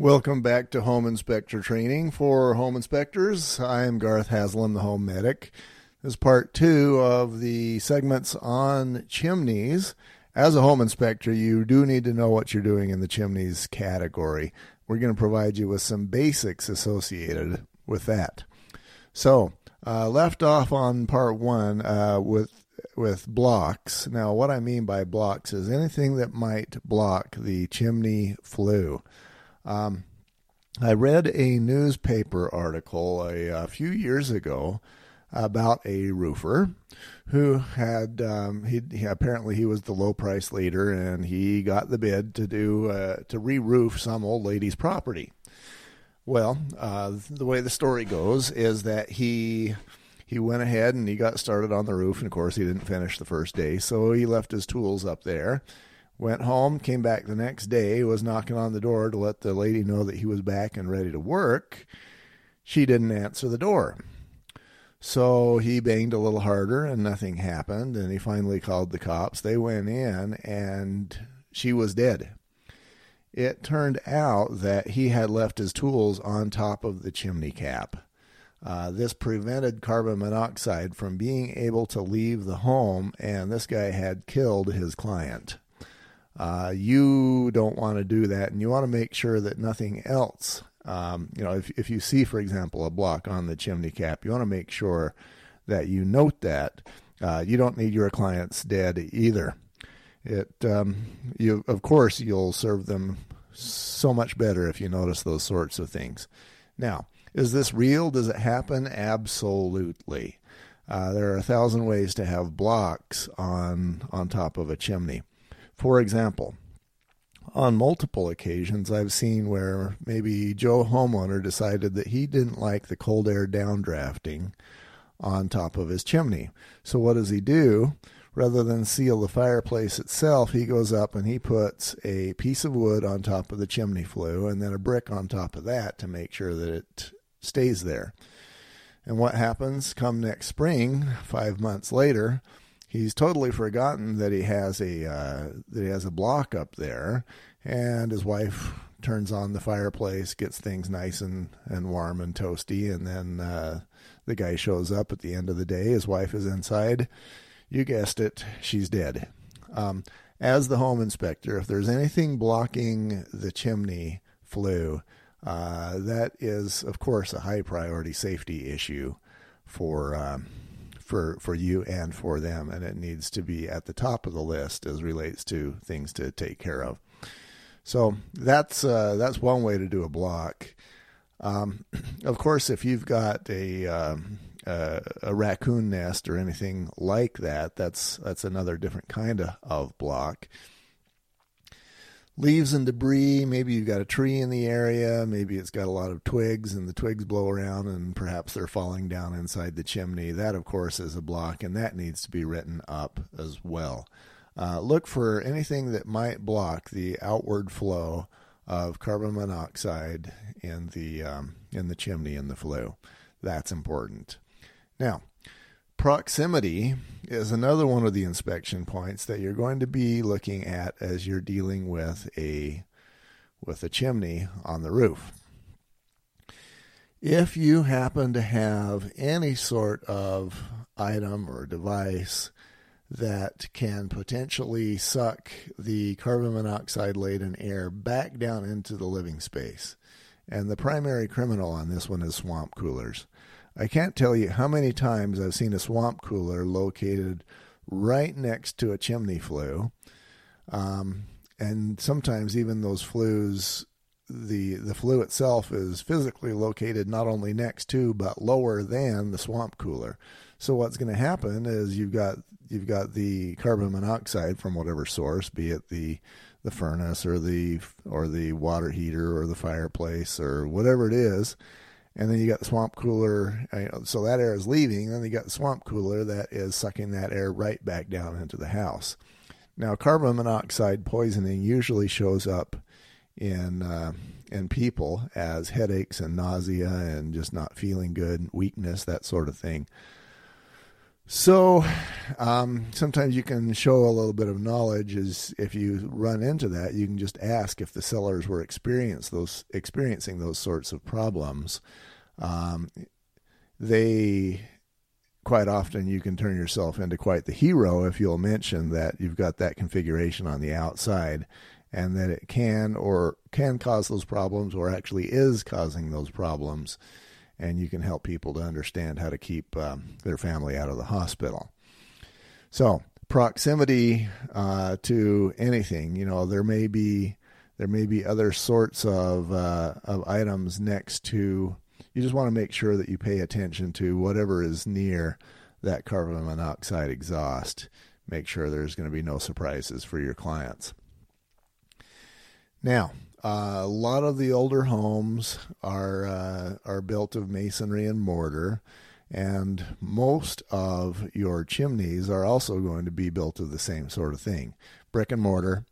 Welcome back to Home Inspector Training for Home Inspectors. I am Garth Haslam, the Home Medic. This is part two of the segments on chimneys. As a home inspector, you do need to know what you're doing in the chimneys category. We're going to provide you with some basics associated with that. So, uh, left off on part one uh, with with blocks. Now, what I mean by blocks is anything that might block the chimney flue. Um, I read a newspaper article a, a, few years ago about a roofer who had um, he, he, apparently he was the low price leader and he got the bid to do uh, to re-roof some old lady's property. Well, uh, the way the story goes is that he he went ahead and he got started on the roof, and of course he didn't finish the first day, so he left his tools up there Went home, came back the next day, was knocking on the door to let the lady know that he was back and ready to work. She didn't answer the door. So he banged a little harder and nothing happened. And he finally called the cops. They went in and she was dead. It turned out that he had left his tools on top of the chimney cap. Uh, this prevented carbon monoxide from being able to leave the home, and this guy had killed his client. Uh, you don't want to do that, and you want to make sure that nothing else. Um, you know, if if you see, for example, a block on the chimney cap, you want to make sure that you note that. Uh, you don't need your clients dead either. It um, you of course you'll serve them so much better if you notice those sorts of things. Now, is this real? Does it happen? Absolutely. Uh, there are a thousand ways to have blocks on on top of a chimney. For example, on multiple occasions, I've seen where maybe Joe homeowner decided that he didn't like the cold air downdrafting on top of his chimney. So what does he do? Rather than seal the fireplace itself, he goes up and he puts a piece of wood on top of the chimney flue and then a brick on top of that to make sure that it stays there. And what happens come next spring, five months later, he's totally forgotten that he has a uh, that he has a block up there, and his wife turns on the fireplace, gets things nice and, and warm and toasty, and then uh, the guy shows up at the end of the day. His wife is inside. You guessed it, she's dead. Um, as the home inspector, if there's anything blocking the chimney flue, uh, that is, of course, a high priority safety issue for um, for for you and for them, and it needs to be at the top of the list as relates to things to take care of. So that's uh, that's one way to do a block. Um, of course, if you've got a, um, a, a raccoon nest or anything like that, that's that's another different kind of, of block leaves and debris. Maybe you've got a tree in the area. Maybe it's got a lot of twigs and the twigs blow around and perhaps they're falling down inside the chimney. That, of course, is a block and that needs to be written up as well. Uh, look for anything that might block the outward flow of carbon monoxide in the um, in the chimney in the flue. That's important. Now, Proximity is another one of the inspection points that you're going to be looking at as you're dealing with a with a chimney on the roof. If you happen to have any sort of item or device that can potentially suck the carbon monoxide laden air back down into the living space, and the primary criminal on this one is swamp coolers. I can't tell you how many times I've seen a swamp cooler located right next to a chimney flue. Um, and sometimes even those flues, the, the flue itself is physically located not only next to but lower than the swamp cooler. So what's going to happen is you've got you've got the carbon monoxide from whatever source, be it the the furnace or the or the water heater or the fireplace or whatever it is, and then you got the swamp cooler. Uh, so that air is leaving. Then you got the swamp cooler that is sucking that air right back down into the house. Now, carbon monoxide poisoning usually shows up in uh, in people as headaches and nausea and just not feeling good, and weakness, that sort of thing. So um, sometimes you can show a little bit of knowledge. Is if you run into that, you can just ask if the sellers were experience those experiencing those sorts of problems. Um, they quite often you can turn yourself into quite the hero if you'll mention that you've got that configuration on the outside and that it can or can cause those problems or actually is causing those problems and you can help people to understand how to keep um, their family out of the hospital. So proximity uh, to anything, you know, there may be there may be other sorts of uh, of items next to. You just want to make sure that you pay attention to whatever is near that carbon monoxide exhaust. Make sure there's going to be no surprises for your clients. Now, a lot of the older homes are uh, are built of masonry and mortar, and most of your chimneys are also going to be built of the same sort of thing, brick and mortar.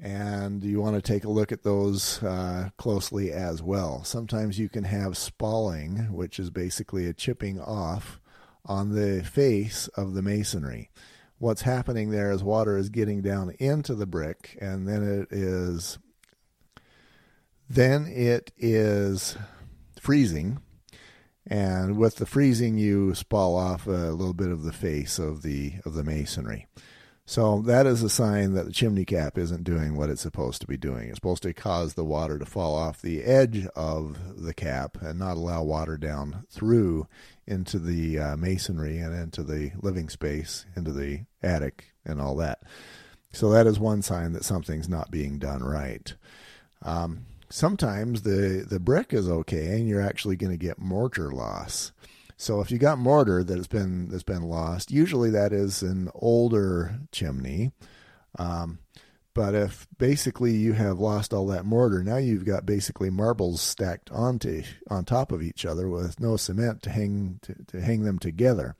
And you want to take a look at those uh, closely as well. Sometimes you can have spalling, which is basically a chipping off on the face of the masonry. What's happening there is water is getting down into the brick, and then it is then it is freezing, and with the freezing, you spall off a little bit of the face of the of the masonry. So that is a sign that the chimney cap isn't doing what it's supposed to be doing. It's supposed to cause the water to fall off the edge of the cap and not allow water down through into the uh, masonry and into the living space, into the attic, and all that. So that is one sign that something's not being done right. Um, sometimes the the brick is okay and you're actually going to get mortar loss. So if you got mortar that has been that's been lost, usually that is an older chimney. Um, but if basically you have lost all that mortar, now you've got basically marbles stacked onto on top of each other with no cement to hang to, to hang them together.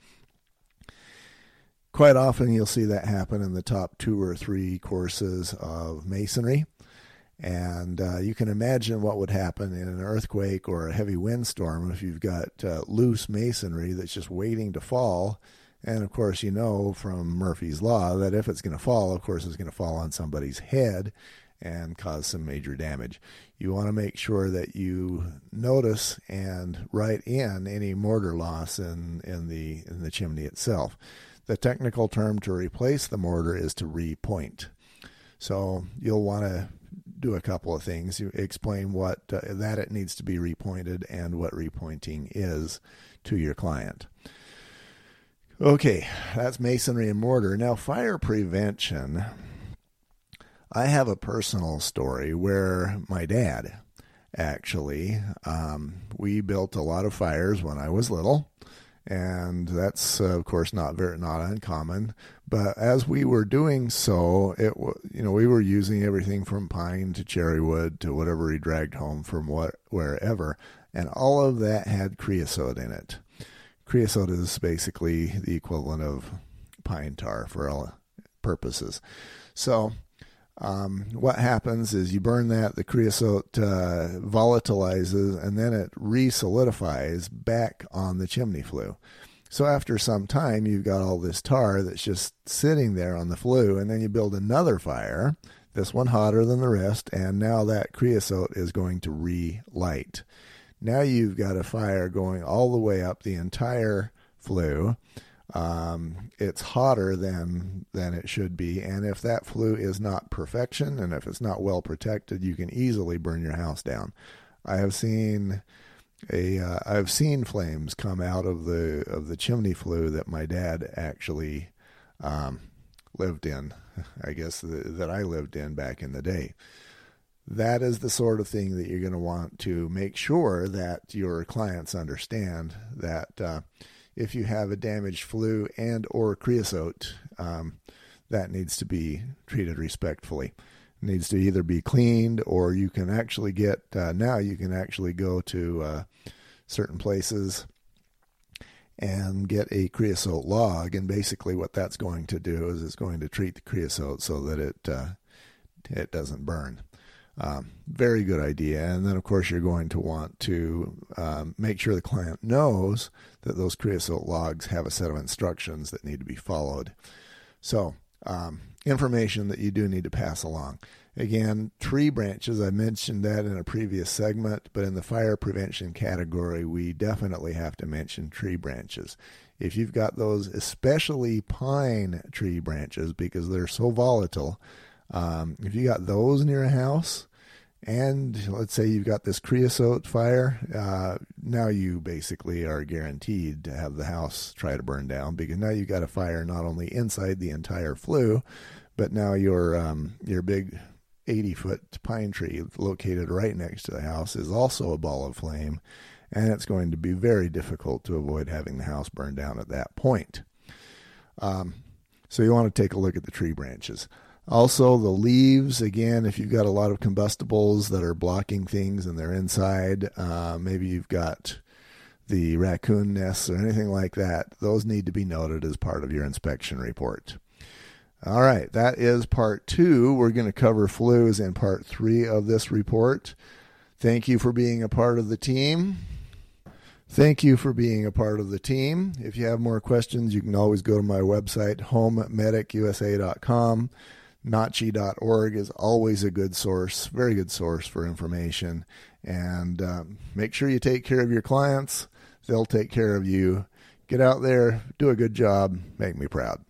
Quite often you'll see that happen in the top two or three courses of masonry. And uh, you can imagine what would happen in an earthquake or a heavy windstorm if you've got uh, loose masonry that's just waiting to fall. And of course, you know from Murphy's Law that if it's going to fall, of course, it's going to fall on somebody's head and cause some major damage. You want to make sure that you notice and write in any mortar loss in, in the in the chimney itself. The technical term to replace the mortar is to repoint. So you'll want to do a couple of things. You explain what uh, that it needs to be repointed and what repointing is to your client. Okay, that's masonry and mortar. Now, fire prevention. I have a personal story where my dad actually, um, we built a lot of fires when I was little and that's uh, of course not very not uncommon. But as we were doing so, it you know we were using everything from pine to cherry wood to whatever he dragged home from what wherever, and all of that had creosote in it. Creosote is basically the equivalent of pine tar for all purposes. So um, what happens is you burn that, the creosote uh, volatilizes, and then it re-solidifies back on the chimney flue. So after some time, you've got all this tar that's just sitting there on the flue, and then you build another fire, this one hotter than the rest, and now that creosote is going to relight. Now you've got a fire going all the way up the entire flue um, it's hotter than than it should be. And if that flue is not perfection, and if it's not well protected, you can easily burn your house down. I have seen a uh, I've seen flames come out of the of the chimney flue that my dad actually um, lived in. I guess the, that I lived in back in the day. That is the sort of thing that you're going to want to make sure that your clients understand that. Uh, if you have a damaged flue and or creosote, um, that needs to be treated respectfully. It needs to either be cleaned or you can actually get uh, now you can actually go to uh, certain places and get a creosote log and basically what that's going to do is it's going to treat the creosote so that it uh, it doesn't burn Um, very good idea. And then, of course, you're going to want to um, make sure the client knows that those creosote logs have a set of instructions that need to be followed. So, um, information that you do need to pass along. Again, tree branches, I mentioned that in a previous segment, but in the fire prevention category, we definitely have to mention tree branches. If you've got those, especially pine tree branches, because they're so volatile, um, if you got those near a house, and let's say you've got this creosote fire, uh, now you basically are guaranteed to have the house try to burn down because now you've got a fire not only inside the entire flue, but now your um, your big 80 foot pine tree located right next to the house is also a ball of flame, and it's going to be very difficult to avoid having the house burn down at that point. Um, so you want to take a look at the tree branches. Also, the leaves, again, if you've got a lot of combustibles that are blocking things and they're inside, uh, maybe you've got the raccoon nests or anything like that, those need to be noted as part of your inspection report. All right, that is part two. We're going to cover flues in part three of this report. Thank you for being a part of the team. Thank you for being a part of the team. If you have more questions, you can always go to my website, homemedicusa.com. NACHI.org is always a good source, very good source for information. And um, make sure you take care of your clients, they'll take care of you. Get out there, do a good job, make me proud.